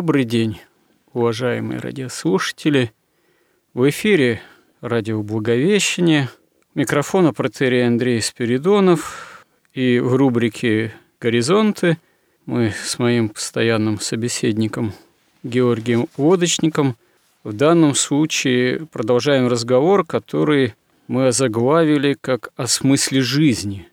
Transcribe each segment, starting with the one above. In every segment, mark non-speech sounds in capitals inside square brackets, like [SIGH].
Добрый день, уважаемые радиослушатели. В эфире радио Благовещение. Микрофона протерия Андрей Спиридонов. И в рубрике «Горизонты» мы с моим постоянным собеседником Георгием Водочником в данном случае продолжаем разговор, который мы озаглавили как «О смысле жизни».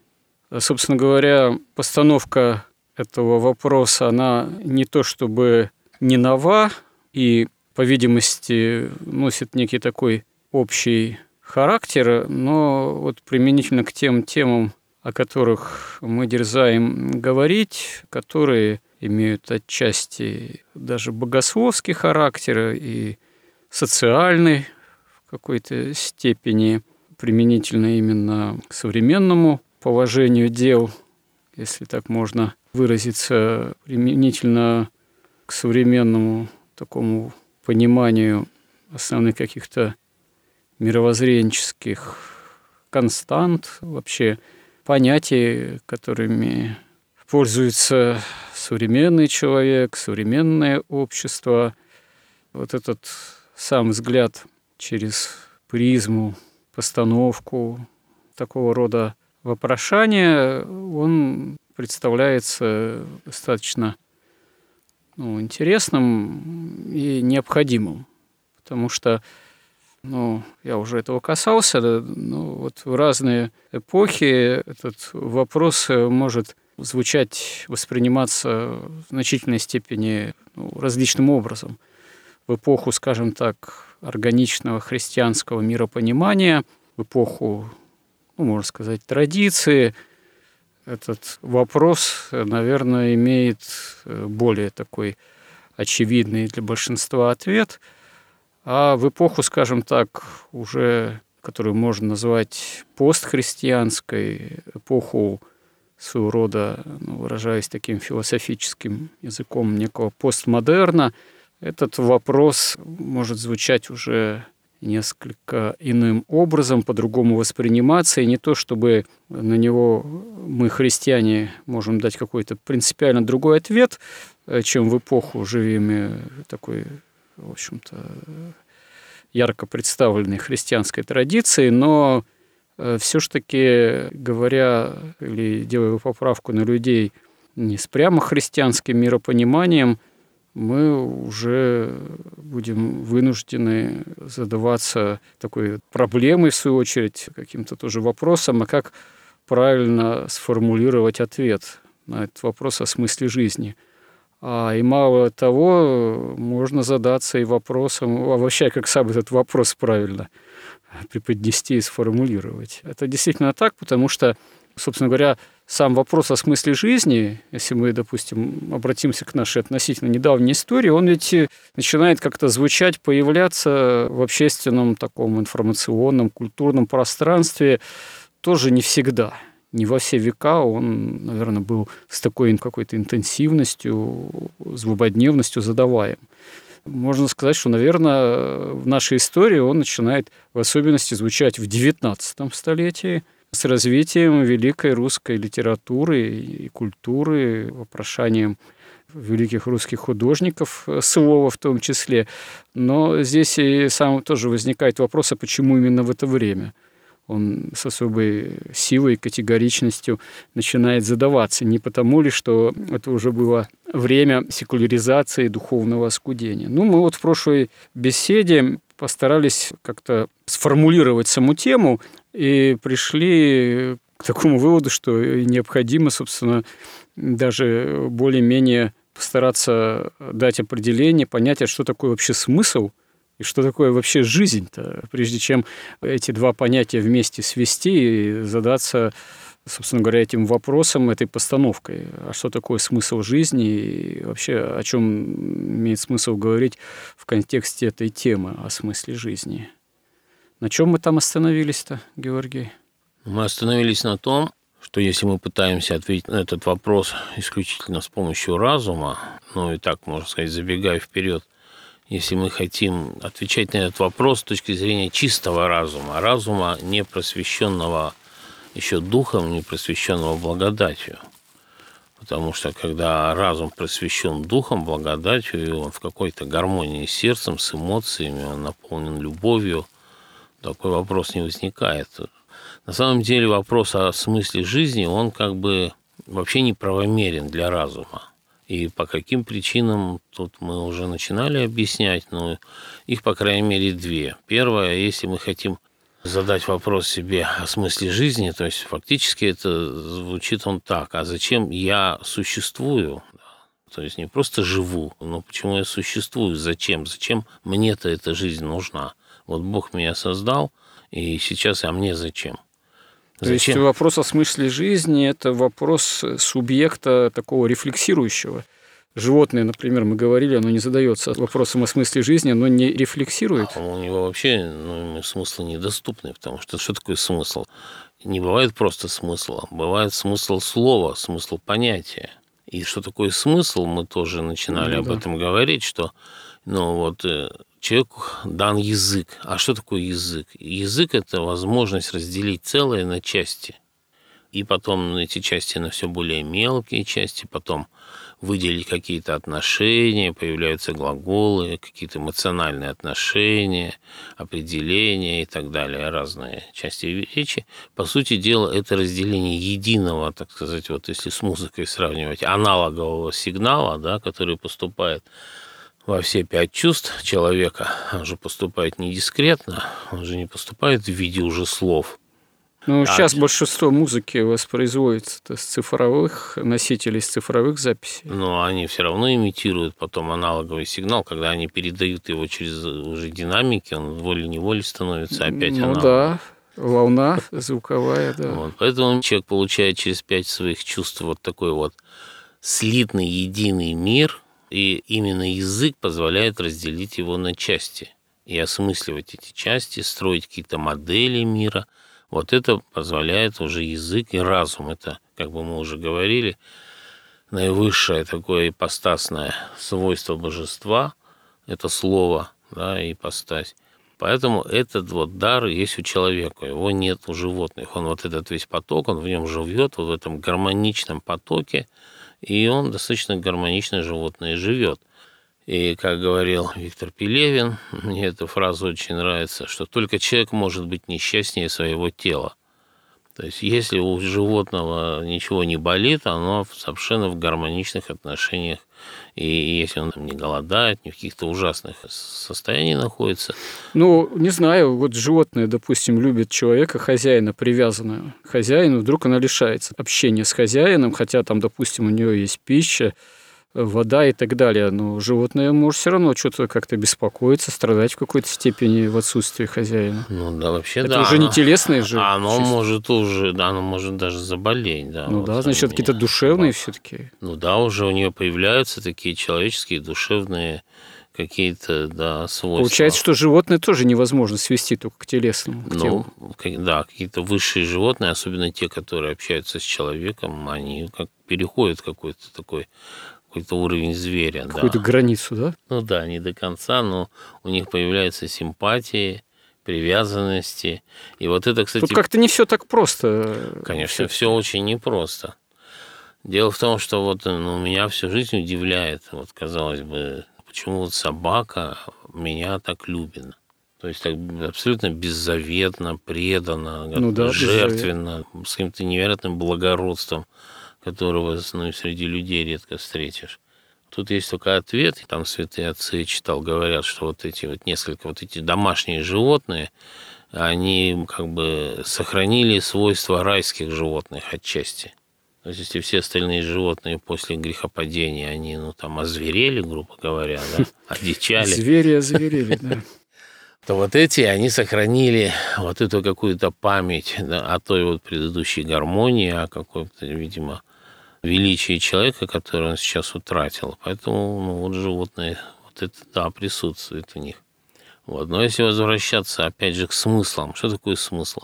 Собственно говоря, постановка этого вопроса, она не то чтобы не нова и, по видимости, носит некий такой общий характер, но вот применительно к тем темам, о которых мы дерзаем говорить, которые имеют отчасти даже богословский характер и социальный в какой-то степени, применительно именно к современному положению дел, если так можно выразиться, применительно к современному такому пониманию основных каких-то мировоззренческих констант, вообще понятий, которыми пользуется современный человек, современное общество. Вот этот сам взгляд через призму, постановку такого рода вопрошания, он представляется достаточно ну, интересным и необходимым. Потому что, ну, я уже этого касался, ну, вот в разные эпохи этот вопрос может звучать, восприниматься в значительной степени ну, различным образом. В эпоху, скажем так, органичного христианского миропонимания, в эпоху, ну, можно сказать, традиции – этот вопрос, наверное, имеет э, более такой очевидный для большинства ответ. А в эпоху, скажем так, уже, которую можно назвать постхристианской, эпоху своего рода, ну, выражаясь таким философическим языком некого постмодерна, этот вопрос может звучать уже несколько иным образом, по-другому восприниматься, и не то, чтобы на него мы, христиане, можем дать какой-то принципиально другой ответ, э, чем в эпоху живыми такой, в общем-то, ярко представленной христианской традиции, но э, все ж таки говоря или делая поправку на людей не с прямо христианским миропониманием, мы уже будем вынуждены задаваться такой проблемой, в свою очередь, каким-то тоже вопросом, а как правильно сформулировать ответ на этот вопрос о смысле жизни. А, и мало того, можно задаться и вопросом, а вообще, как сам этот вопрос правильно преподнести и сформулировать. Это действительно так, потому что, собственно говоря, сам вопрос о смысле жизни, если мы, допустим, обратимся к нашей относительно недавней истории, он ведь начинает как-то звучать, появляться в общественном таком информационном, культурном пространстве тоже не всегда. Не во все века он, наверное, был с такой какой-то интенсивностью, злободневностью задаваем. Можно сказать, что, наверное, в нашей истории он начинает в особенности звучать в XIX столетии – с развитием великой русской литературы и культуры, вопрошанием великих русских художников, э, слова в том числе. Но здесь и сам тоже возникает вопрос, а почему именно в это время? Он с особой силой и категоричностью начинает задаваться. Не потому ли, что это уже было время секуляризации духовного оскудения. Ну, мы вот в прошлой беседе постарались как-то сформулировать саму тему и пришли к такому выводу, что необходимо, собственно, даже более-менее постараться дать определение, понятие, что такое вообще смысл и что такое вообще жизнь-то, прежде чем эти два понятия вместе свести и задаться собственно говоря, этим вопросом, этой постановкой. А что такое смысл жизни и вообще о чем имеет смысл говорить в контексте этой темы о смысле жизни? На чем мы там остановились-то, Георгий? Мы остановились на том, что если мы пытаемся ответить на этот вопрос исключительно с помощью разума, ну и так, можно сказать, забегая вперед, если мы хотим отвечать на этот вопрос с точки зрения чистого разума, разума не просвещенного еще духом, не просвещенного благодатью. Потому что когда разум просвещен духом, благодатью, и он в какой-то гармонии с сердцем, с эмоциями, он наполнен любовью, такой вопрос не возникает. На самом деле вопрос о смысле жизни, он как бы вообще неправомерен для разума. И по каким причинам тут мы уже начинали объяснять, но их, по крайней мере, две. Первое, если мы хотим задать вопрос себе о смысле жизни, то есть фактически это звучит он так, а зачем я существую? То есть не просто живу, но почему я существую, зачем? Зачем мне-то эта жизнь нужна? Вот Бог меня создал, и сейчас, а мне зачем? То есть вопрос о смысле жизни – это вопрос субъекта такого рефлексирующего – Животное, например, мы говорили, оно не задается вопросом о смысле жизни, оно не рефлексирует. А у него вообще ну, смыслы недоступны, потому что что такое смысл? Не бывает просто смысла, бывает смысл слова, смысл понятия. И что такое смысл, мы тоже начинали ну, об да. этом говорить, что ну, вот, э, человеку дан язык. А что такое язык? Язык – это возможность разделить целое на части. И потом эти части на все более мелкие части, потом выделить какие-то отношения, появляются глаголы, какие-то эмоциональные отношения, определения и так далее, разные части речи. По сути дела, это разделение единого, так сказать, вот если с музыкой сравнивать, аналогового сигнала, да, который поступает во все пять чувств человека, он же поступает не дискретно, он же не поступает в виде уже слов – ну, а, сейчас большинство музыки воспроизводится с цифровых носителей, с цифровых записей. Но они все равно имитируют потом аналоговый сигнал, когда они передают его через уже динамики, он волей-неволей становится опять ну, да, волна звуковая, да. Вот, поэтому человек получает через пять своих чувств вот такой вот слитный единый мир, и именно язык позволяет разделить его на части и осмысливать эти части, строить какие-то модели мира – вот это позволяет уже язык и разум. Это, как бы мы уже говорили, наивысшее такое ипостасное свойство божества – это слово, да, ипостась. Поэтому этот вот дар есть у человека, его нет у животных. Он вот этот весь поток, он в нем живет, вот в этом гармоничном потоке, и он достаточно гармонично животное живет. И, как говорил Виктор Пелевин, [LAUGHS] мне эта фраза очень нравится, что только человек может быть несчастнее своего тела. То есть, если у животного ничего не болит, оно совершенно в гармоничных отношениях. И если он не голодает, не в каких-то ужасных состояниях находится. Ну, не знаю, вот животное, допустим, любит человека, хозяина привязанную. Хозяину вдруг она лишается общения с хозяином, хотя там, допустим, у нее есть пища, вода и так далее. Но животное может все равно что-то как-то беспокоиться, страдать в какой-то степени в отсутствии хозяина. Ну да, вообще Это да. уже не телесное же. Оно чисто. может уже, да, оно может даже заболеть, да. Ну вот да, значит, какие-то душевные все-таки. Ну да, уже у нее появляются такие человеческие, душевные какие-то, да, свойства. Получается, что животное тоже невозможно свести только к телесному, к ну, телу. да, какие-то высшие животные, особенно те, которые общаются с человеком, они как переходят какой-то такой какой-то уровень зверя. Какую-то да. границу, да? Ну да, не до конца, но у них появляются симпатии, привязанности. И вот это, кстати... Тут как-то не все так просто. Конечно, все очень непросто. Дело в том, что вот ну, меня всю жизнь удивляет, вот казалось бы, почему вот собака меня так любит. То есть так абсолютно беззаветно, преданно, ну, да, жертвенно, с каким-то невероятным благородством которого ну, среди людей редко встретишь. Тут есть только ответ, и там святые отцы читал, говорят, что вот эти вот несколько вот эти домашние животные, они как бы сохранили свойства райских животных отчасти. То есть, если все остальные животные после грехопадения, они, ну, там, озверели, грубо говоря, да, [LAUGHS] одичали. Звери озверели, да. [LAUGHS] То вот эти, они сохранили вот эту какую-то память о той вот предыдущей гармонии, о каком-то, видимо, величии человека, который он сейчас утратил. Поэтому, ну, вот животные, вот это, да, присутствует у них. Вот. Но если возвращаться, опять же, к смыслам, что такое смысл?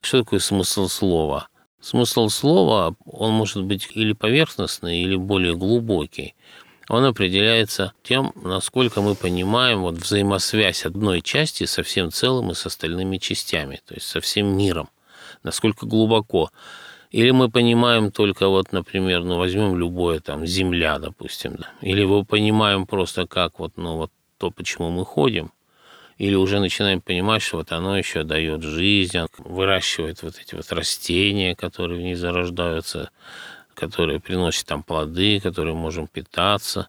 Что такое смысл слова? Смысл слова, он может быть или поверхностный, или более глубокий. Он определяется тем, насколько мы понимаем вот взаимосвязь одной части со всем целым и с остальными частями, то есть со всем миром, насколько глубоко. Или мы понимаем только вот, например, ну возьмем любое там Земля, допустим, да. или мы понимаем просто как вот, ну вот то, почему мы ходим, или уже начинаем понимать, что вот оно еще дает жизнь, выращивает вот эти вот растения, которые в ней зарождаются, которые приносят там плоды, которые можем питаться,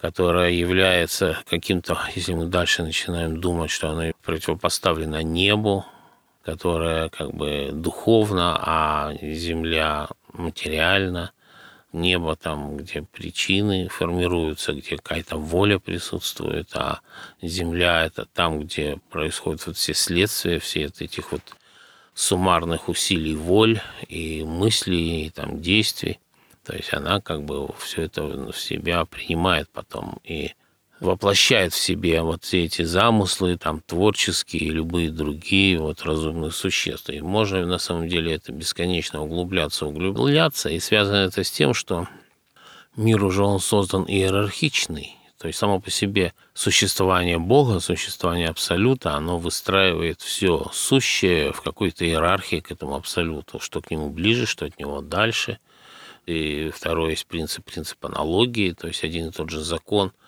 которая является каким-то, если мы дальше начинаем думать, что она противопоставлена небу, которая как бы духовна, а земля материальна – небо там, где причины формируются, где какая-то воля присутствует, а земля – это там, где происходят вот все следствия, все от этих вот суммарных усилий воль и мыслей, и там действий. То есть она как бы все это в себя принимает потом и воплощает в себе вот все эти замыслы, там, творческие и любые другие вот разумных существ. И можно на самом деле это бесконечно углубляться, углубляться. И связано это с тем, что мир уже он создан иерархичный. То есть само по себе существование Бога, существование Абсолюта, оно выстраивает все сущее в какой-то иерархии к этому Абсолюту, что к нему ближе, что от него дальше. И второй есть принцип, принцип аналогии, то есть один и тот же закон –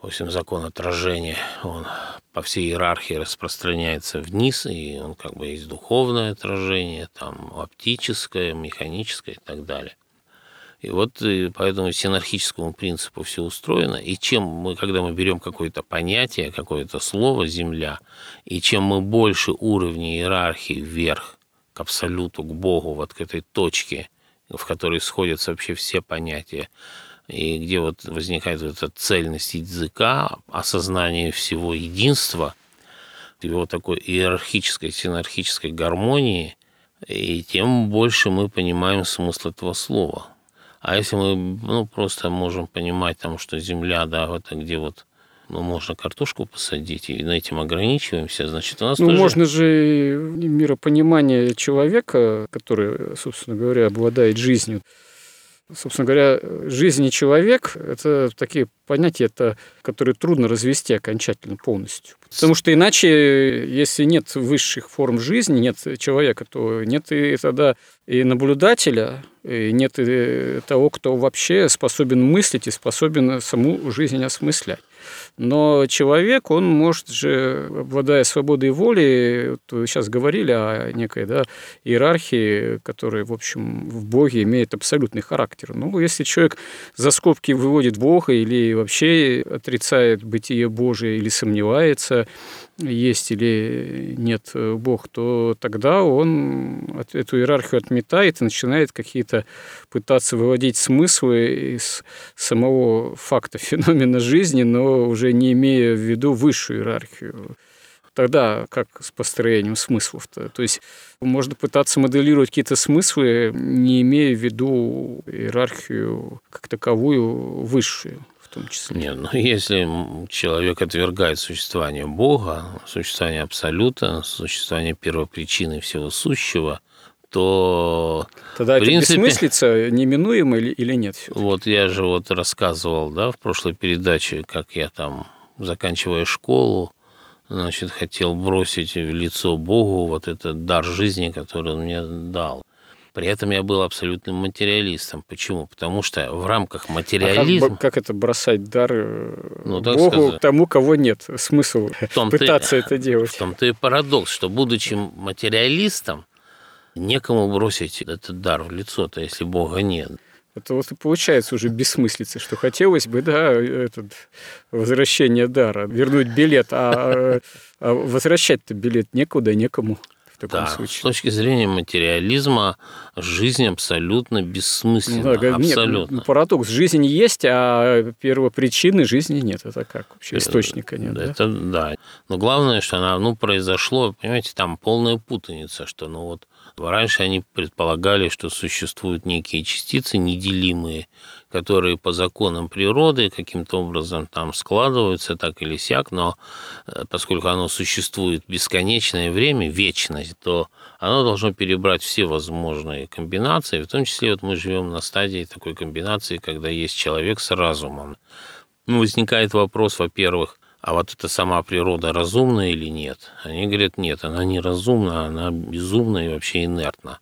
допустим, закон отражения, он по всей иерархии распространяется вниз, и он как бы есть духовное отражение, там оптическое, механическое и так далее. И вот и по этому синархическому принципу все устроено. И чем мы, когда мы берем какое-то понятие, какое-то слово «земля», и чем мы больше уровня иерархии вверх, к абсолюту, к Богу, вот к этой точке, в которой сходятся вообще все понятия, и где вот возникает вот эта цельность языка, осознание всего единства, его такой иерархической, синархической гармонии, и тем больше мы понимаем смысл этого слова. А если мы ну, просто можем понимать, там, что земля, да, это где вот ну, можно картошку посадить, и на этим ограничиваемся, значит, у нас Ну, тоже... можно же миропонимание человека, который, собственно говоря, обладает жизнью, Собственно говоря, жизнь и человек – это такие понятия, это, которые трудно развести окончательно полностью. Потому что иначе, если нет высших форм жизни, нет человека, то нет и тогда и наблюдателя, и нет и того, кто вообще способен мыслить и способен саму жизнь осмыслять. Но человек, он может же, обладая свободой воли, вот сейчас говорили о некой да, иерархии, которая, в общем, в Боге имеет абсолютный характер. Ну, если человек за скобки выводит Бога или вообще отрицает бытие Божие или сомневается, есть или нет Бог, то тогда он эту иерархию отметает и начинает какие-то пытаться выводить смыслы из самого факта [LAUGHS] феномена жизни, но уже не имея в виду высшую иерархию. Тогда как с построением смыслов-то? То есть можно пытаться моделировать какие-то смыслы, не имея в виду иерархию как таковую высшую том числе. Нет, ну если человек отвергает существование Бога, существование Абсолюта, существование первопричины всего сущего, то Тогда в принципе, это бессмыслица неминуемо или, или нет? Вот я же вот рассказывал, да, в прошлой передаче, как я там, заканчивая школу, значит, хотел бросить в лицо Богу вот этот дар жизни, который он мне дал. При этом я был абсолютным материалистом. Почему? Потому что в рамках материализма... А как, как это бросать дар э, ну, Богу сказать, тому, кого нет? Смысл [LAUGHS] пытаться это [LAUGHS] делать? В том-то и парадокс, что, будучи материалистом, некому бросить этот дар в лицо-то, если Бога нет. Это вот и получается уже бессмыслица, что хотелось бы, да, этот, возвращение дара, вернуть билет, а, а возвращать-то билет некуда, некому. Таком да, случае. С точки зрения материализма жизнь абсолютно бессмысленна. Ну, да, абсолютно. Нет, парадокс. Жизнь есть, а первопричины жизни нет. Это как вообще? Э, Источника нет, да? Это да. Но главное, что она, ну, произошло, понимаете, там полная путаница, что, ну, вот раньше они предполагали, что существуют некие частицы неделимые, которые по законам природы каким-то образом там складываются так или сяк, но э, поскольку оно существует бесконечное время, вечность, то оно должно перебрать все возможные комбинации, в том числе вот мы живем на стадии такой комбинации, когда есть человек с разумом. Ну, возникает вопрос, во-первых, а вот эта сама природа разумна или нет? Они говорят, нет, она не разумна, она безумна и вообще инертна.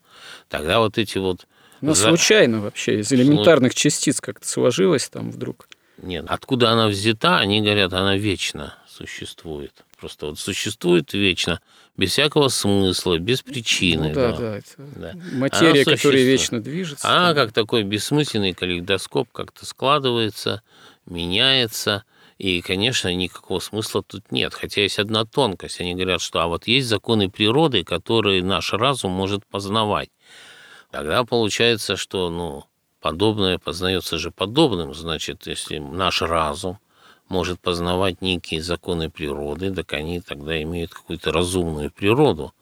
Тогда вот эти вот ну, за... случайно вообще, из элементарных частиц как-то сложилось там вдруг. Нет, откуда она взята, они говорят, она вечно существует. Просто вот существует вечно, без всякого смысла, без причины. Ну, да, да. да, да. Материя, она которая вечно движется. Она как такой бессмысленный калейдоскоп как-то складывается, меняется. И, конечно, никакого смысла тут нет. Хотя есть одна тонкость. Они говорят, что а вот есть законы природы, которые наш разум может познавать. Тогда получается, что ну, подобное познается же подобным. Значит, если наш разум может познавать некие законы природы, так они тогда имеют какую-то разумную природу.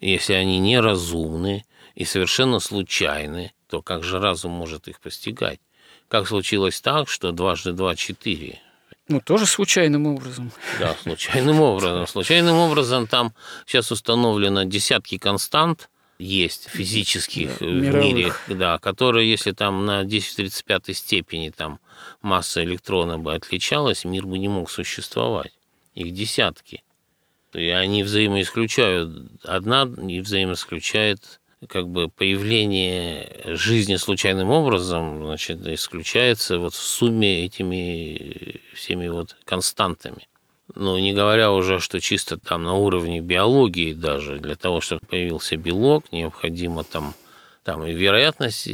Если они неразумны и совершенно случайны, то как же разум может их постигать? Как случилось так, что дважды два – четыре? Ну, тоже случайным образом. Да, случайным образом. [LAUGHS] Случайным образом там сейчас установлено десятки констант, есть физических да, в мировых. мире, да, которые, если там на 10 в 35 степени там масса электрона бы отличалась, мир бы не мог существовать. Их десятки. И они взаимоисключают. Одна и взаимоисключает как бы появление жизни случайным образом, значит, исключается вот в сумме этими всеми вот константами. Ну, не говоря уже, что чисто там на уровне биологии даже, для того, чтобы появился белок, необходимо там там и вероятность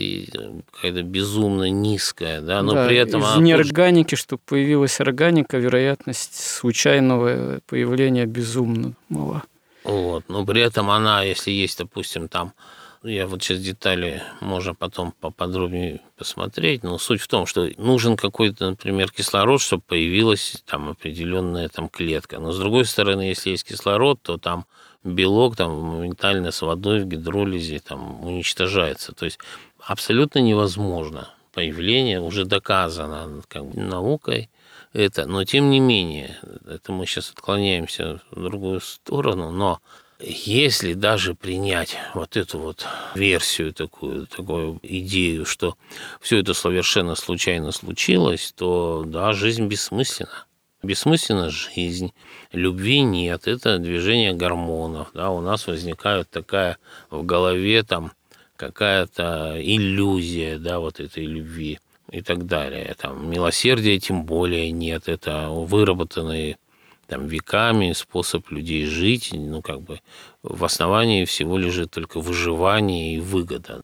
какая-то безумно низкая, да, но да, при этом... Из неорганики, чтобы появилась органика, вероятность случайного появления безумно мала. Вот, но при этом она, если есть, допустим, там я вот сейчас детали можно потом поподробнее посмотреть, но суть в том, что нужен какой-то, например, кислород, чтобы появилась там определенная там клетка. Но с другой стороны, если есть кислород, то там белок там моментально с водой в гидролизе там уничтожается. То есть абсолютно невозможно появление, уже доказано как бы, наукой это, но тем не менее, это мы сейчас отклоняемся в другую сторону, но если даже принять вот эту вот версию, такую, такую идею, что все это совершенно случайно случилось, то да, жизнь бессмысленна. Бессмысленна жизнь, любви нет, это движение гормонов, да, у нас возникает такая в голове там какая-то иллюзия, да, вот этой любви и так далее. Там милосердия тем более нет, это выработанные там, веками способ людей жить, ну, как бы в основании всего лежит только выживание и выгода.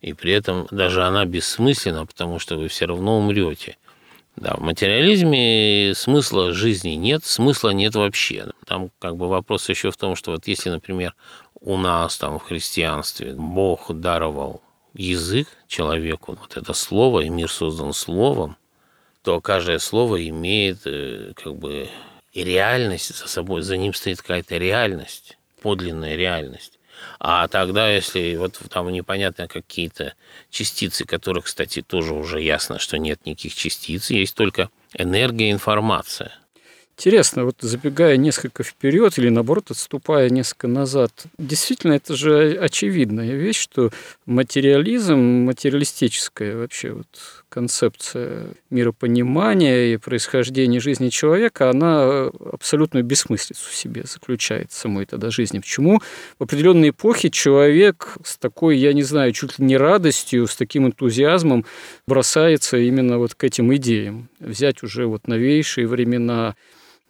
И при этом даже она бессмысленна, потому что вы все равно умрете. Да, в материализме смысла жизни нет, смысла нет вообще. Там как бы вопрос еще в том, что вот если, например, у нас там в христианстве Бог даровал язык человеку, вот это слово, и мир создан словом, то каждое слово имеет э, как бы и реальность за собой, за ним стоит какая-то реальность, подлинная реальность. А тогда, если вот там непонятно какие-то частицы, которых, кстати, тоже уже ясно, что нет никаких частиц, есть только энергия, информация – Интересно, вот забегая несколько вперед или наоборот отступая несколько назад, действительно это же очевидная вещь, что материализм, материалистическая вообще вот концепция миропонимания и происхождения жизни человека, она абсолютную бессмыслицу в себе заключает самой тогда жизни. Почему в определенной эпохе человек с такой, я не знаю, чуть ли не радостью, с таким энтузиазмом бросается именно вот к этим идеям. Взять уже вот новейшие времена,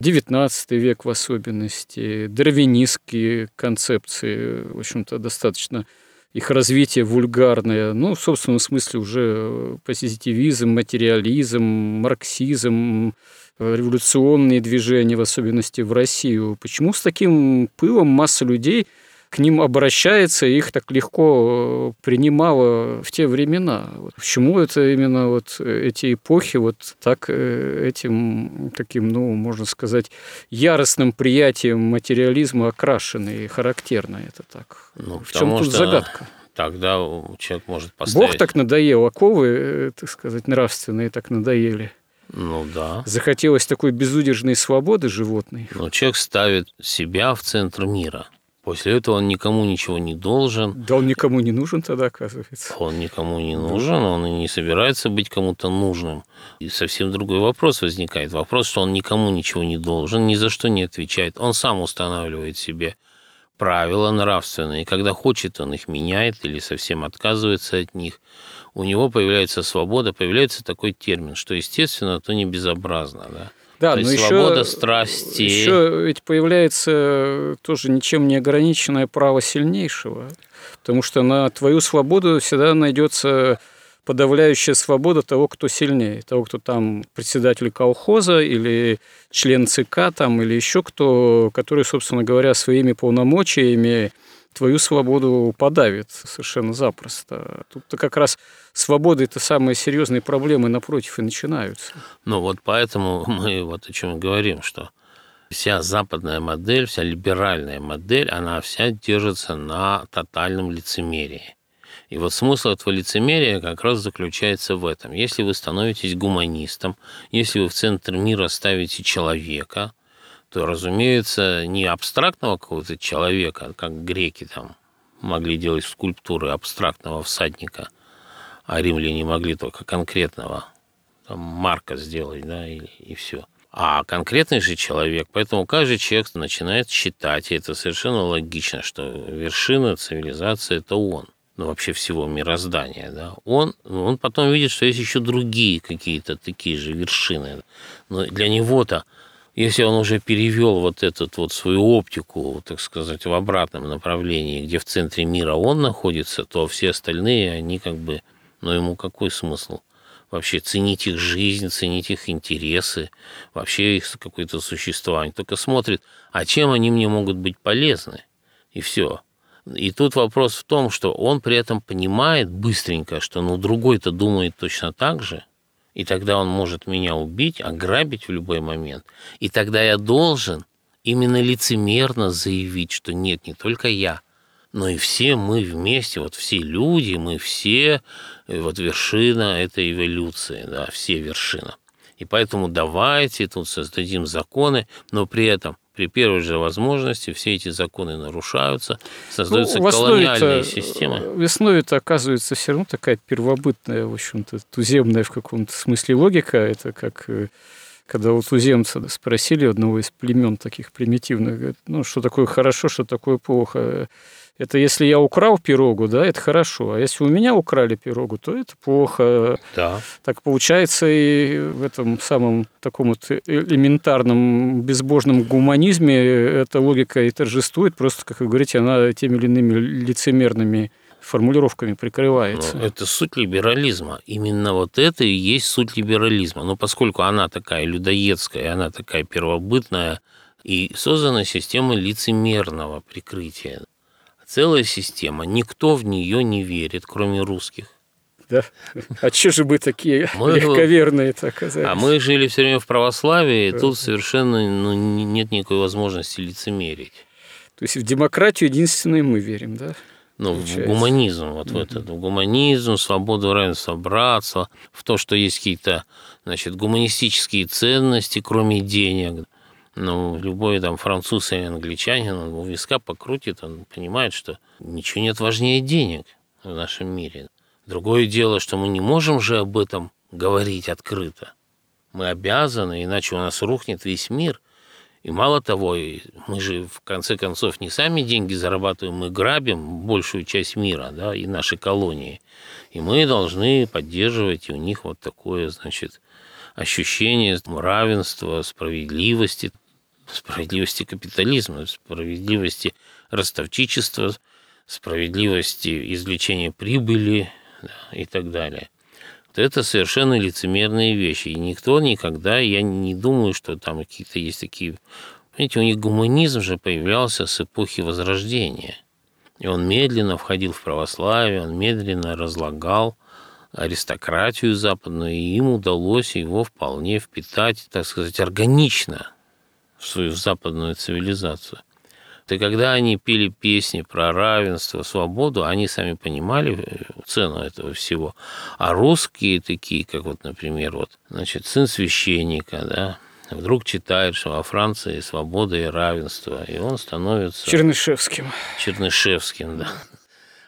XIX век в особенности, дарвинистские концепции, в общем-то, достаточно их развитие вульгарное, ну, в собственном смысле уже позитивизм, материализм, марксизм, революционные движения, в особенности в Россию. Почему с таким пылом масса людей к ним обращается, и их так легко э, принимала в те времена. Вот почему это именно вот эти эпохи вот так э, этим таким, ну, можно сказать, яростным приятием материализма окрашены и характерно это так? Ну, в чем тут загадка? Тогда человек может поставить... Бог так надоел, оковы, э, так сказать, нравственные так надоели. Ну да. Захотелось такой безудержной свободы животной. Но человек ставит себя в центр мира. После этого он никому ничего не должен. Да он никому не нужен тогда, оказывается. Он никому не нужен, он и не собирается быть кому-то нужным. И совсем другой вопрос возникает. Вопрос, что он никому ничего не должен, ни за что не отвечает. Он сам устанавливает себе правила нравственные. И когда хочет, он их меняет или совсем отказывается от них. У него появляется свобода, появляется такой термин, что естественно, то не безобразно. Да? Да, То но есть еще, свобода страсти. Еще ведь появляется тоже ничем не ограниченное право сильнейшего, потому что на твою свободу всегда найдется подавляющая свобода того, кто сильнее, того, кто там председатель колхоза или член ЦК там, или еще кто, который, собственно говоря, своими полномочиями твою свободу подавит совершенно запросто. Тут-то как раз свободы это самые серьезные проблемы напротив и начинаются. Ну вот поэтому [LAUGHS] мы вот о чем говорим, что вся западная модель, вся либеральная модель, она вся держится на тотальном лицемерии. И вот смысл этого лицемерия как раз заключается в этом. Если вы становитесь гуманистом, если вы в центр мира ставите человека – разумеется, не абстрактного какого-то человека, как греки там могли делать скульптуры абстрактного всадника, а римляне могли только конкретного там, Марка сделать, да, и, и все. А конкретный же человек, поэтому каждый человек начинает считать, и это совершенно логично, что вершина цивилизации – это он ну, вообще всего мироздания, да, он, он потом видит, что есть еще другие какие-то такие же вершины. Но для него-то если он уже перевел вот эту вот свою оптику, так сказать, в обратном направлении, где в центре мира он находится, то все остальные, они как бы, ну ему какой смысл? Вообще ценить их жизнь, ценить их интересы, вообще их какое-то существование. Только смотрит, а чем они мне могут быть полезны? И все. И тут вопрос в том, что он при этом понимает быстренько, что ну другой-то думает точно так же – и тогда он может меня убить, ограбить в любой момент. И тогда я должен именно лицемерно заявить, что нет, не только я, но и все мы вместе, вот все люди, мы все, вот вершина этой эволюции, да, все вершина. И поэтому давайте тут создадим законы, но при этом при первой же возможности все эти законы нарушаются, создаются ну, колониальные системы. Весной это оказывается все равно такая первобытная, в общем-то, туземная в каком-то смысле логика. Это как э, когда у туземца спросили одного из племен таких примитивных, ну, что такое хорошо, что такое плохо. Это если я украл пирогу, да, это хорошо. А если у меня украли пирогу, то это плохо. Да. Так получается и в этом самом таком вот элементарном безбожном гуманизме эта логика и торжествует. Просто, как вы говорите, она теми или иными лицемерными формулировками прикрывается. Ну, это суть либерализма. Именно вот это и есть суть либерализма. Но поскольку она такая людоедская, она такая первобытная, и создана система лицемерного прикрытия целая система, никто в нее не верит, кроме русских. Да? А что же мы такие мы, легковерные-то оказались? А мы жили все время в православии, и тут совершенно ну, нет никакой возможности лицемерить. То есть в демократию единственное мы верим, да? Ну, в гуманизм, вот mm-hmm. в этот, в гуманизм, свободу, равенство, братство, в то, что есть какие-то, значит, гуманистические ценности, кроме денег, ну, любой там француз или англичанин, он у виска покрутит, он понимает, что ничего нет важнее денег в нашем мире. Другое дело, что мы не можем же об этом говорить открыто. Мы обязаны, иначе у нас рухнет весь мир. И мало того, мы же в конце концов не сами деньги зарабатываем, мы грабим большую часть мира, да, и наши колонии. И мы должны поддерживать у них вот такое, значит, ощущение равенства, справедливости справедливости капитализма, справедливости ростовчичества, справедливости извлечения прибыли да, и так далее. Вот это совершенно лицемерные вещи. И никто никогда, я не думаю, что там какие-то есть такие... Понимаете, у них гуманизм же появлялся с эпохи Возрождения. И он медленно входил в православие, он медленно разлагал аристократию западную, и им удалось его вполне впитать, так сказать, органично в свою западную цивилизацию. И когда они пели песни про равенство, свободу, они сами понимали э, цену этого всего. А русские такие, как вот, например, вот, значит, сын священника, да, вдруг читает, что во Франции свобода и равенство, и он становится... Чернышевским. Чернышевским, да.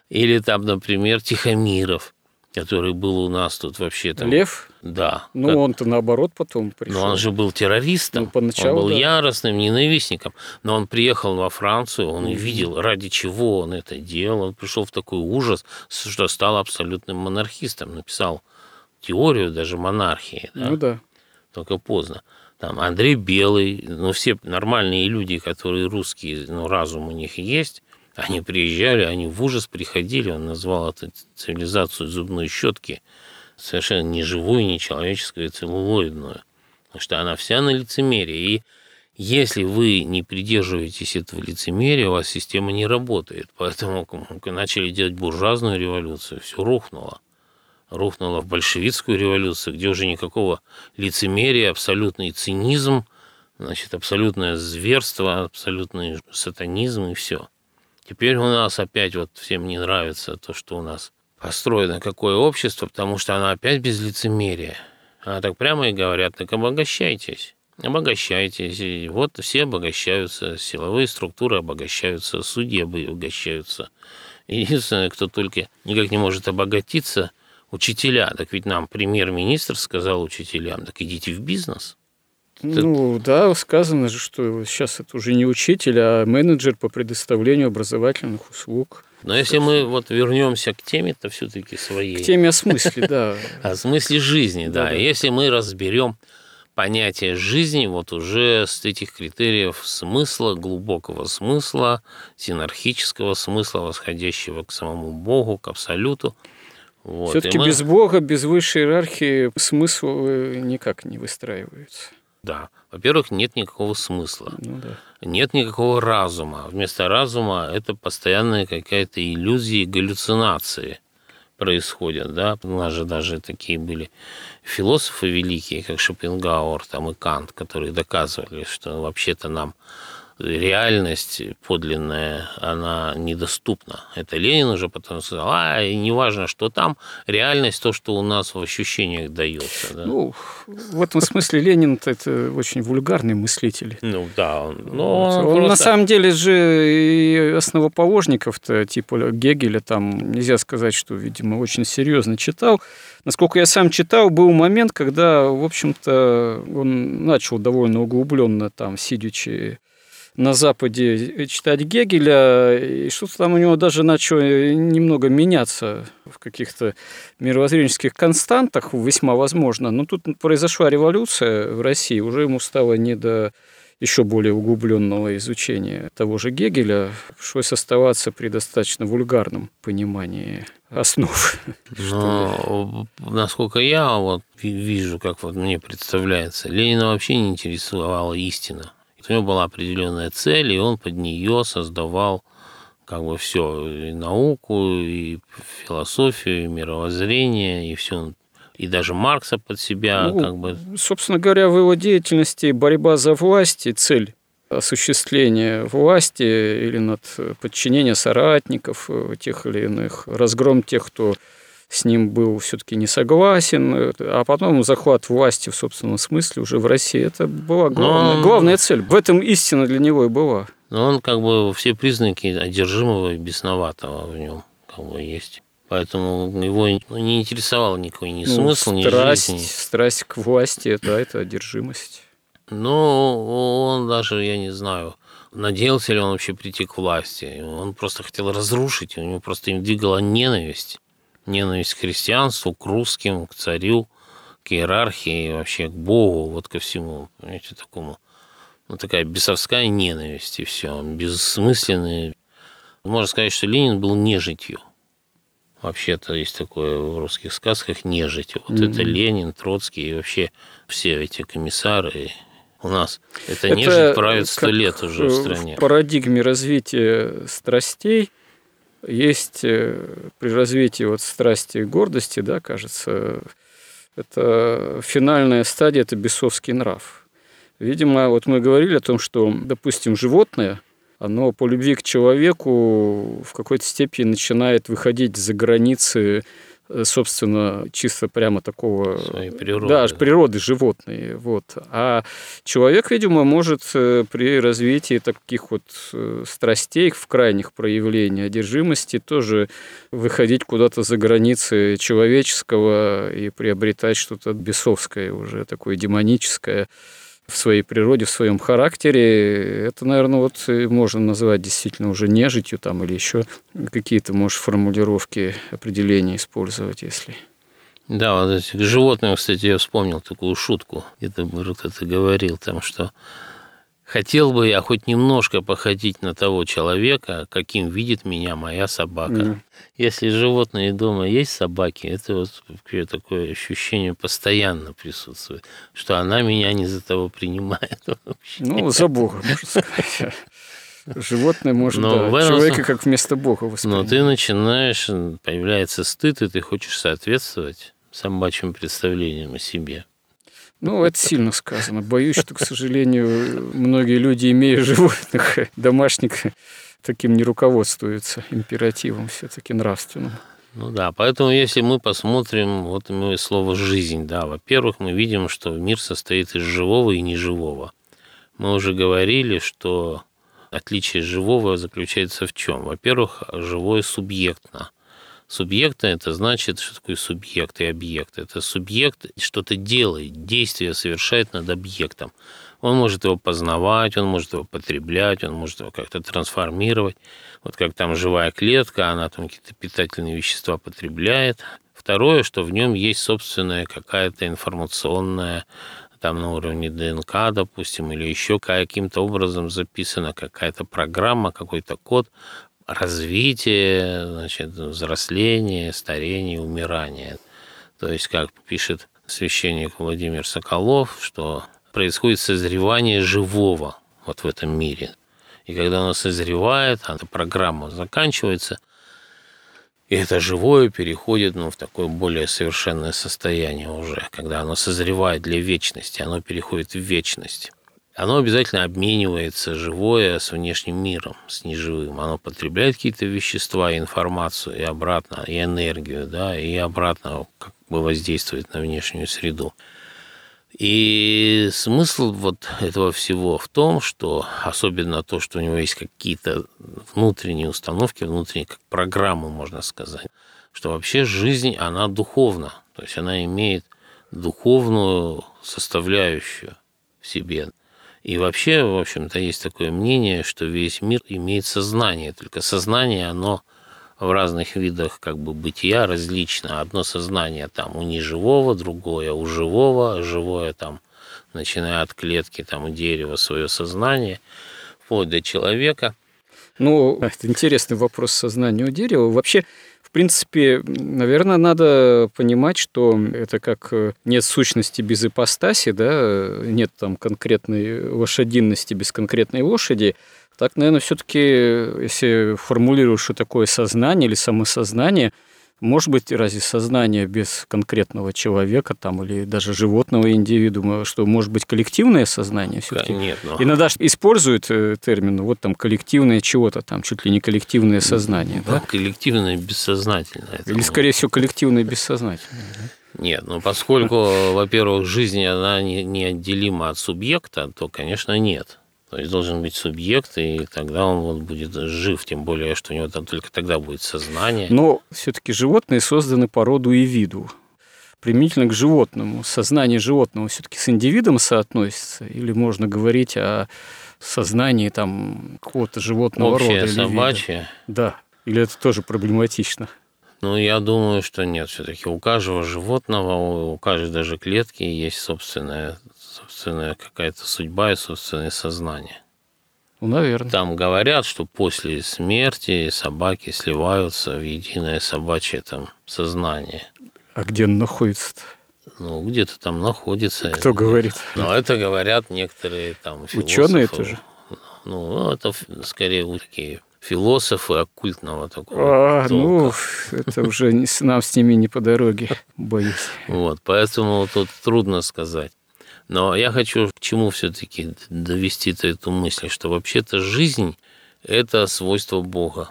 Или там, например, Тихомиров, который был у нас тут вообще там... Лев? Да. Ну, как... он-то наоборот потом пришел. Но он же был террористом. Ну, поначалу, он был да. яростным ненавистником. Но он приехал во Францию, он увидел, ради чего он это делал. Он пришел в такой ужас, что стал абсолютным монархистом. Написал теорию даже монархии. Да? Ну да. Только поздно. Там Андрей Белый, ну все нормальные люди, которые русские, ну разум у них есть, они приезжали, они в ужас приходили, он назвал эту цивилизацию зубной щетки совершенно не живую, не человеческую, целлулоидную. Потому что она вся на лицемерии. И если вы не придерживаетесь этого лицемерия, у вас система не работает. Поэтому начали делать буржуазную революцию, все рухнуло. Рухнуло в большевистскую революцию, где уже никакого лицемерия, абсолютный цинизм, значит, абсолютное зверство, абсолютный сатанизм и все. Теперь у нас опять вот всем не нравится то, что у нас построено какое общество, потому что оно опять без лицемерия. А так прямо и говорят, так обогащайтесь. Обогащайтесь. И вот все обогащаются, силовые структуры обогащаются, судьи обогащаются. Единственное, кто только никак не может обогатиться, учителя. Так ведь нам премьер-министр сказал учителям, так идите в бизнес. Ну да, сказано же, что сейчас это уже не учитель, а менеджер по предоставлению образовательных услуг. Но если мы вот вернемся к теме, то все-таки своей. К теме о смысле, да. [LAUGHS] О смысле жизни, да. Если мы разберем понятие жизни вот уже с этих критериев смысла, глубокого смысла, синархического смысла, восходящего к самому Богу, к Абсолюту. Вот. Все-таки мы... без Бога, без высшей иерархии смысл никак не выстраивается. Да. Во-первых, нет никакого смысла. Ну, да. Нет никакого разума. Вместо разума это постоянная какая-то иллюзия, галлюцинации происходят. Да? У нас же даже такие были философы великие, как Шопенгауэр там, и Кант, которые доказывали, что вообще-то нам реальность подлинная, она недоступна. Это Ленин уже потом сказал, а, неважно, что там, реальность то, что у нас в ощущениях дается. Да? Ну, в этом смысле Ленин это очень вульгарный мыслитель. Ну, да. Он, но он, он просто... на самом деле же и основоположников-то, типа Гегеля, там нельзя сказать, что, видимо, очень серьезно читал. Насколько я сам читал, был момент, когда, в общем-то, он начал довольно углубленно там, сидячи на Западе читать Гегеля, и что-то там у него даже начало немного меняться в каких-то мировоззренческих константах, весьма возможно. Но тут произошла революция в России, уже ему стало не до еще более углубленного изучения того же Гегеля, пришлось оставаться при достаточно вульгарном понимании основ. [LAUGHS] Но, насколько я вот вижу, как вот мне представляется, Ленина вообще не интересовала истина. У него была определенная цель, и он под нее создавал как бы все, и науку, и философию, и мировоззрение, и все, и даже Маркса под себя, ну, как бы. Собственно говоря, в его деятельности борьба за власть и цель осуществления власти или над подчинение соратников э, тех или иных, разгром тех, кто с ним был все-таки не согласен, а потом захват власти в собственном смысле уже в России. Это была главная, Но... главная цель. В этом истина для него и была. Но он как бы все признаки одержимого и бесноватого в нем как бы есть. Поэтому его не интересовал никакой ни ну, смысл, ни страсть, жизнь. Страсть к власти, да, это одержимость. Ну, он даже, я не знаю, надеялся ли он вообще прийти к власти. Он просто хотел разрушить, у него просто им двигала ненависть ненависть к христианству, к русским, к царю, к иерархии, вообще к Богу, вот ко всему, понимаете, такому. Ну, такая бесовская ненависть, и все, бессмысленная. Можно сказать, что Ленин был нежитью. Вообще-то есть такое в русских сказках нежить. Вот mm-hmm. это Ленин, Троцкий и вообще все эти комиссары у нас. Это, это нежить правит сто лет уже в стране. В парадигме развития страстей есть э, при развитии вот страсти и гордости, да, кажется, это финальная стадия, это бесовский нрав. Видимо, вот мы говорили о том, что, допустим, животное, оно по любви к человеку в какой-то степени начинает выходить за границы собственно, чисто прямо такого... Своей природы. Да, природы животные. Вот. А человек, видимо, может э, при развитии таких вот э, страстей в крайних проявлениях одержимости тоже выходить куда-то за границы человеческого и приобретать что-то бесовское уже, такое демоническое в своей природе, в своем характере, это, наверное, вот можно назвать действительно уже нежитью там или еще какие-то, может, формулировки, определения использовать, если... Да, вот эти животные, кстати, я вспомнил такую шутку, где-то вот это говорил, там, что Хотел бы я хоть немножко походить на того человека, каким видит меня моя собака. Mm. Если животные дома есть собаки, это вот такое ощущение постоянно присутствует, что она меня не за того принимает [LAUGHS] вообще. Ну, за Бога, можно сказать. [LAUGHS] Животное может Но да, человека как вместо Бога воспринимать. Но ты начинаешь, появляется стыд, и ты хочешь соответствовать собачьим представлениям о себе. Ну, это сильно сказано. Боюсь, что, к сожалению, многие люди, имея животных [LAUGHS] домашних, таким не руководствуются императивом все-таки нравственным. Ну да, поэтому если мы посмотрим, вот мы слово «жизнь», да, во-первых, мы видим, что мир состоит из живого и неживого. Мы уже говорили, что отличие живого заключается в чем? Во-первых, живое субъектно. Субъекта – это значит, что такое субъект и объект. Это субъект что-то делает, действие совершает над объектом. Он может его познавать, он может его потреблять, он может его как-то трансформировать. Вот как там живая клетка, она там какие-то питательные вещества потребляет. Второе, что в нем есть собственная какая-то информационная там на уровне ДНК, допустим, или еще каким-то образом записана какая-то программа, какой-то код, развитие, значит, взросление, старение, умирание. То есть, как пишет священник Владимир Соколов, что происходит созревание живого вот в этом мире. И когда оно созревает, эта программа заканчивается, и это живое переходит ну, в такое более совершенное состояние уже, когда оно созревает для вечности, оно переходит в вечность оно обязательно обменивается живое с внешним миром, с неживым. Оно потребляет какие-то вещества, информацию и обратно, и энергию, да, и обратно как бы воздействует на внешнюю среду. И смысл вот этого всего в том, что особенно то, что у него есть какие-то внутренние установки, внутренние как программы, можно сказать, что вообще жизнь, она духовна, то есть она имеет духовную составляющую в себе. И вообще, в общем-то, есть такое мнение, что весь мир имеет сознание, только сознание, оно в разных видах как бы бытия различно. Одно сознание там у неживого, другое у живого, живое там, начиная от клетки, там у дерева свое сознание, вплоть до человека. Ну, [LAUGHS] это интересный вопрос сознания у дерева. Вообще, принципе, наверное, надо понимать, что это как э, нет сущности без ипостаси, да, нет там конкретной лошадиности без конкретной лошади. Так, наверное, все-таки, если формулируешь, что такое сознание или самосознание – может быть, разве сознание без конкретного человека там, или даже животного индивидуума, что может быть коллективное сознание все-таки? Нет, но... Иногда используют э, термин, вот там коллективное чего-то, там чуть ли не коллективное сознание. Да? Коллективное бессознательное. Или, скорее всего, коллективное бессознательное. Нет, ну поскольку, во-первых, жизнь, она неотделима от субъекта, то, конечно, нет. То есть должен быть субъект, и тогда он вот будет жив, тем более, что у него там только тогда будет сознание. Но все-таки животные созданы по роду и виду. Применительно к животному. Сознание животного все-таки с индивидом соотносится? Или можно говорить о сознании там какого-то животного Общее рода? собачье? Или Да. Или это тоже проблематично? Ну, я думаю, что нет. Все-таки у каждого животного, у каждой даже клетки есть собственное собственная какая-то судьба и собственное сознание. Ну, наверное. Там говорят, что после смерти собаки сливаются в единое собачье там сознание. А где он находится-то? Ну, где-то там находится. Кто говорит? Ну, это говорят некоторые там философы. Ученые тоже? Ну, это скорее такие философы оккультного такого. А, ну, это уже нам с ними не по дороге, боюсь. Вот, поэтому тут трудно сказать. Но я хочу к чему все-таки довести эту мысль, что вообще-то жизнь – это свойство Бога.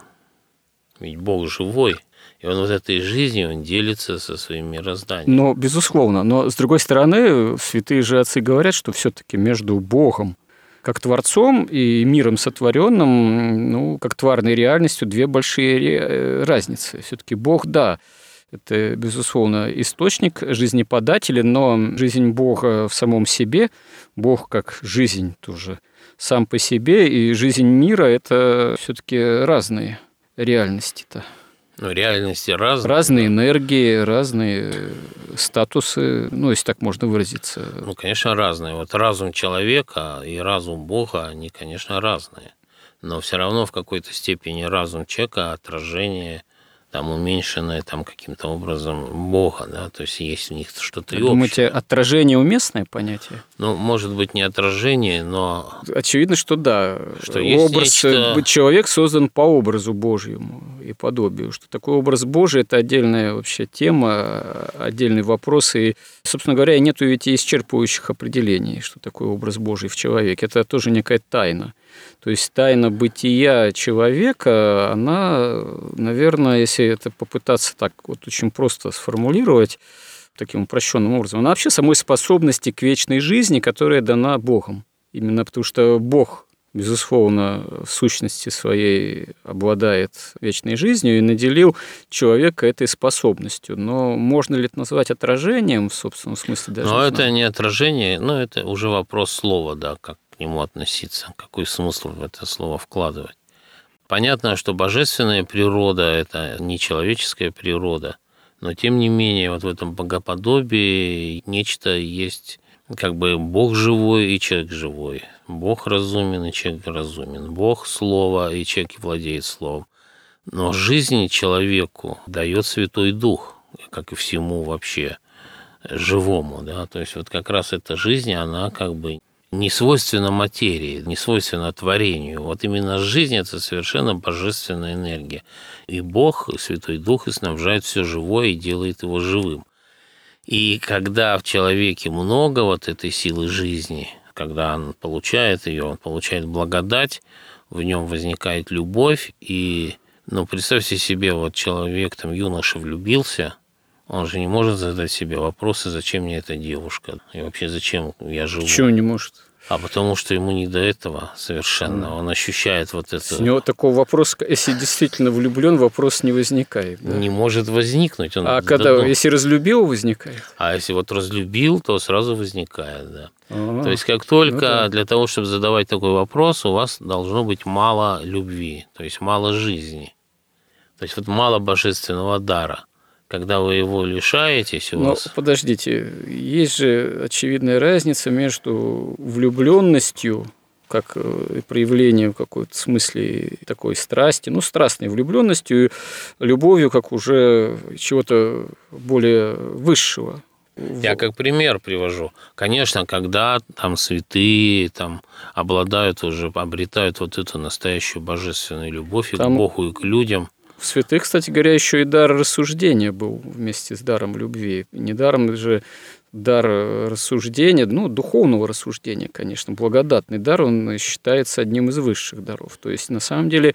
Ведь Бог живой, и он вот этой жизнью он делится со своим мирозданием. Но, безусловно. Но, с другой стороны, святые же отцы говорят, что все-таки между Богом как Творцом и миром сотворенным, ну, как тварной реальностью, две большие э, разницы. Все-таки Бог, да, это, безусловно, источник жизнеподателя, но жизнь Бога в самом себе, Бог как жизнь тоже сам по себе, и жизнь мира – это все-таки разные реальности-то. Ну, реальности разные. Разные энергии, разные статусы, ну, если так можно выразиться. Ну, конечно, разные. Вот разум человека и разум Бога, они, конечно, разные. Но все равно в какой-то степени разум человека – отражение – там уменьшенное там каким-то образом Бога, да, то есть есть в них что-то и Думаете, общее. отражение уместное понятие? Ну, может быть, не отражение, но... Очевидно, что да. Что образ, нечто... Человек создан по образу Божьему и подобию, что такой образ Божий – это отдельная вообще тема, отдельный вопрос, и, собственно говоря, нету ведь исчерпывающих определений, что такое образ Божий в человеке. Это тоже некая тайна. То есть тайна бытия человека, она, наверное, если это попытаться так вот очень просто сформулировать, таким упрощенным образом, она вообще самой способности к вечной жизни, которая дана Богом. Именно потому что Бог, безусловно, в сущности своей обладает вечной жизнью и наделил человека этой способностью. Но можно ли это назвать отражением в собственном смысле? Даже но это не отражение, но это уже вопрос слова, да, как к нему относиться, какой смысл в это слово вкладывать. Понятно, что божественная природа – это не человеческая природа, но тем не менее вот в этом богоподобии нечто есть, как бы Бог живой и человек живой. Бог разумен и человек разумен. Бог – слово и человек владеет словом. Но жизни человеку дает Святой Дух, как и всему вообще живому. Да? То есть вот как раз эта жизнь, она как бы не свойственно материи, не свойственно творению. Вот именно жизнь – это совершенно божественная энергия. И Бог, и Святой Дух и снабжает все живое и делает его живым. И когда в человеке много вот этой силы жизни, когда он получает ее, он получает благодать, в нем возникает любовь, и, ну, представьте себе, вот человек, там, юноша влюбился – он же не может задать себе вопросы, зачем мне эта девушка, и вообще зачем я живу. Почему не может? А потому что ему не до этого совершенно. Он ощущает вот это. У него такого вопроса, если действительно влюблен, вопрос не возникает. Да? Не может возникнуть. Он а когда, давно... если разлюбил, возникает? А если вот разлюбил, то сразу возникает, да. А-а-а. То есть как только ну, да. для того, чтобы задавать такой вопрос, у вас должно быть мало любви, то есть мало жизни. То есть вот мало божественного дара когда вы его лишаетесь, у Но вас... подождите, есть же очевидная разница между влюбленностью как э, проявлением какой-то смысле такой страсти, ну, страстной влюбленностью, любовью как уже чего-то более высшего. Я как пример привожу. Конечно, когда там святые там обладают уже, обретают вот эту настоящую божественную любовь и там... к Богу, и к людям, в святых, кстати говоря, еще и дар рассуждения был вместе с даром любви. Недаром же дар рассуждения, ну, духовного рассуждения, конечно, благодатный дар, он считается одним из высших даров. То есть, на самом деле,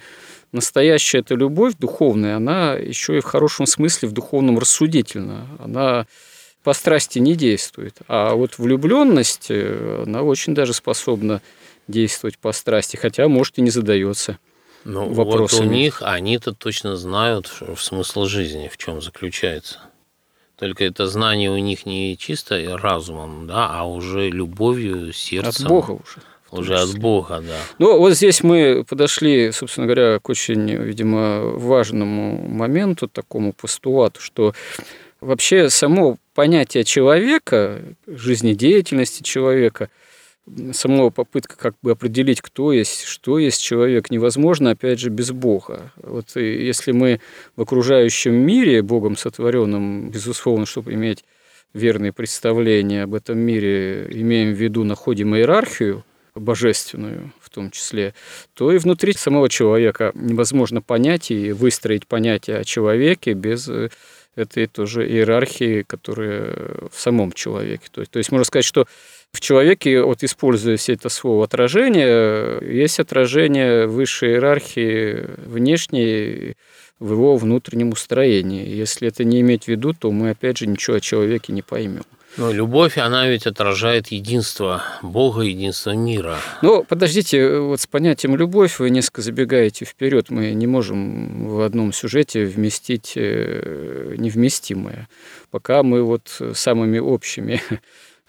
настоящая эта любовь духовная, она еще и в хорошем смысле в духовном рассудительна. Она по страсти не действует. А вот влюбленность, она очень даже способна действовать по страсти, хотя, может, и не задается ну, вопросами. Вот у них они-то точно знают в смысл жизни, в чем заключается. Только это знание у них не чисто разумом, да, а уже любовью, сердцем. От Бога уже. Уже от Бога, да. Ну, вот здесь мы подошли, собственно говоря, к очень, видимо, важному моменту, такому постулату, что вообще само понятие человека, жизнедеятельности человека – сама попытка как бы определить, кто есть, что есть человек, невозможно, опять же, без Бога. Вот если мы в окружающем мире, Богом сотворенном, безусловно, чтобы иметь верные представления об этом мире, имеем в виду, находим иерархию, божественную в том числе, то и внутри самого человека невозможно понять и выстроить понятие о человеке без э, этой тоже иерархии, которая в самом человеке. То есть, то есть можно сказать, что в человеке, вот используя все это слово отражение, есть отражение высшей иерархии внешней в его внутреннем устроении. Если это не иметь в виду, то мы, опять же, ничего о человеке не поймем. Но любовь, она ведь отражает единство Бога, единство мира. Ну, подождите, вот с понятием любовь вы несколько забегаете вперед. Мы не можем в одном сюжете вместить э, невместимое. Пока мы вот самыми общими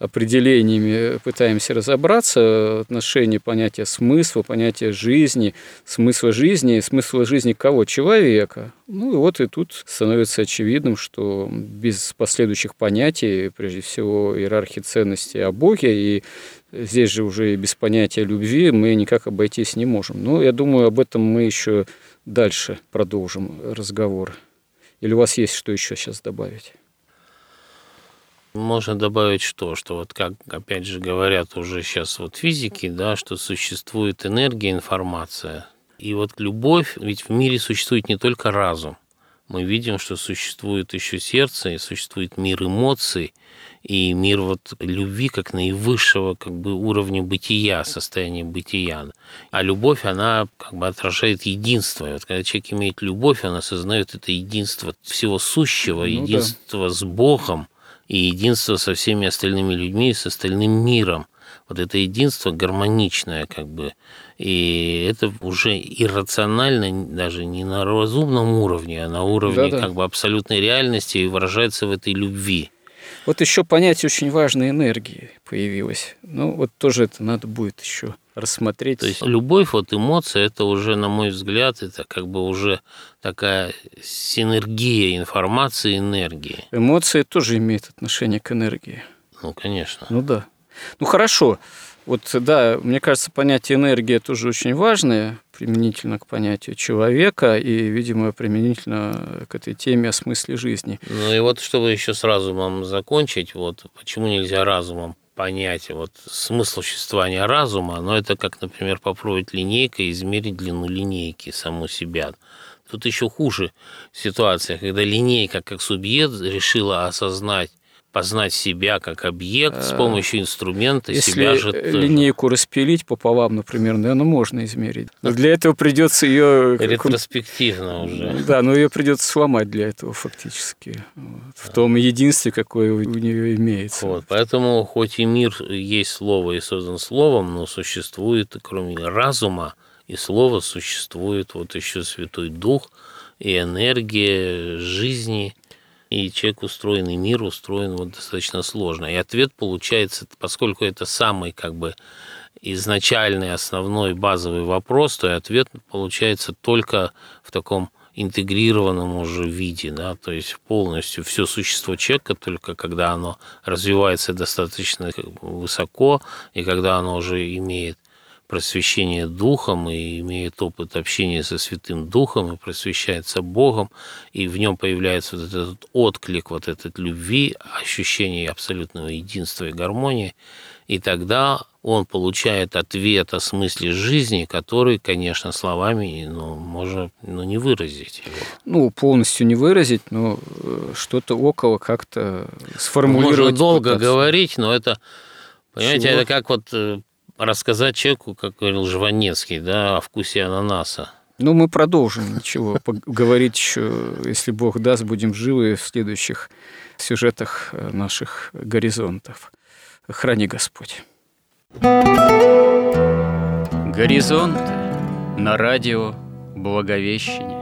определениями пытаемся разобраться, отношение понятия смысла, понятия жизни, смысла жизни, смысла жизни кого? Человека. Ну и вот и тут становится очевидным, что без последующих понятий, прежде всего иерархии ценностей о Боге, и здесь же уже без понятия любви мы никак обойтись не можем. Но я думаю, об этом мы еще дальше продолжим разговор. Или у вас есть что еще сейчас добавить? Можно добавить что? Что вот как, опять же, говорят уже сейчас вот физики, да, что существует энергия, информация. И вот любовь, ведь в мире существует не только разум. Мы видим, что существует еще сердце, и существует мир эмоций, и мир вот любви как наивысшего как бы уровня бытия, состояния бытия. А любовь, она как бы отражает единство. И вот когда человек имеет любовь, он осознает это единство всего сущего, ну, единство да. с Богом, и единство со всеми остальными людьми и с остальным миром. Вот это единство гармоничное, как бы, и это уже иррационально, даже не на разумном уровне, а на уровне Да-да. как бы абсолютной реальности и выражается в этой любви. Вот еще понятие очень важной энергии появилось. Ну, вот тоже это надо будет еще рассмотреть. То есть любовь, вот эмоция, это уже, на мой взгляд, это как бы уже такая синергия информации и энергии. Эмоции тоже имеют отношение к энергии. Ну, конечно. Ну да. Ну хорошо. Вот да, мне кажется, понятие энергия тоже очень важное, применительно к понятию человека и, видимо, применительно к этой теме о смысле жизни. Ну и вот, чтобы еще с разумом закончить, вот почему нельзя разумом понять вот смысл существования разума, но это как, например, попробовать линейкой измерить длину линейки саму себя. Тут еще хуже ситуация, когда линейка как субъект решила осознать познать себя как объект с э, помощью инструмента Если себя же линейку распилить пополам, например, наверное, можно измерить. Но для этого придется ее ретроспективно уже. [LAUGHS] Да, но ее придется сломать для этого фактически вот, в том единстве, какое у нее имеется. Вот, поэтому хоть и мир есть слово и создан словом, но существует кроме разума и слова существует вот еще Святой Дух и энергия жизни и человек устроен, и мир устроен вот достаточно сложно. И ответ получается, поскольку это самый как бы изначальный, основной, базовый вопрос, то и ответ получается только в таком интегрированном уже виде, да, то есть полностью все существо человека, только когда оно развивается достаточно высоко, и когда оно уже имеет просвещение Духом и имеет опыт общения со Святым Духом и просвещается Богом, и в нем появляется вот этот отклик вот этот любви, ощущение абсолютного единства и гармонии, и тогда он получает ответ о смысле жизни, который, конечно, словами ну, можно ну, не выразить его. Ну, полностью не выразить, но э, что-то около как-то сформулировать. Можно долго пытаться. говорить, но это, понимаете, Чего? это как вот э, рассказать человеку, как говорил Жванецкий, да, о вкусе ананаса. Ну, мы продолжим, ничего, [LAUGHS] поговорить еще, если Бог даст, будем живы в следующих сюжетах э, наших горизонтов. Храни Господь. Горизонты на радио Благовещение.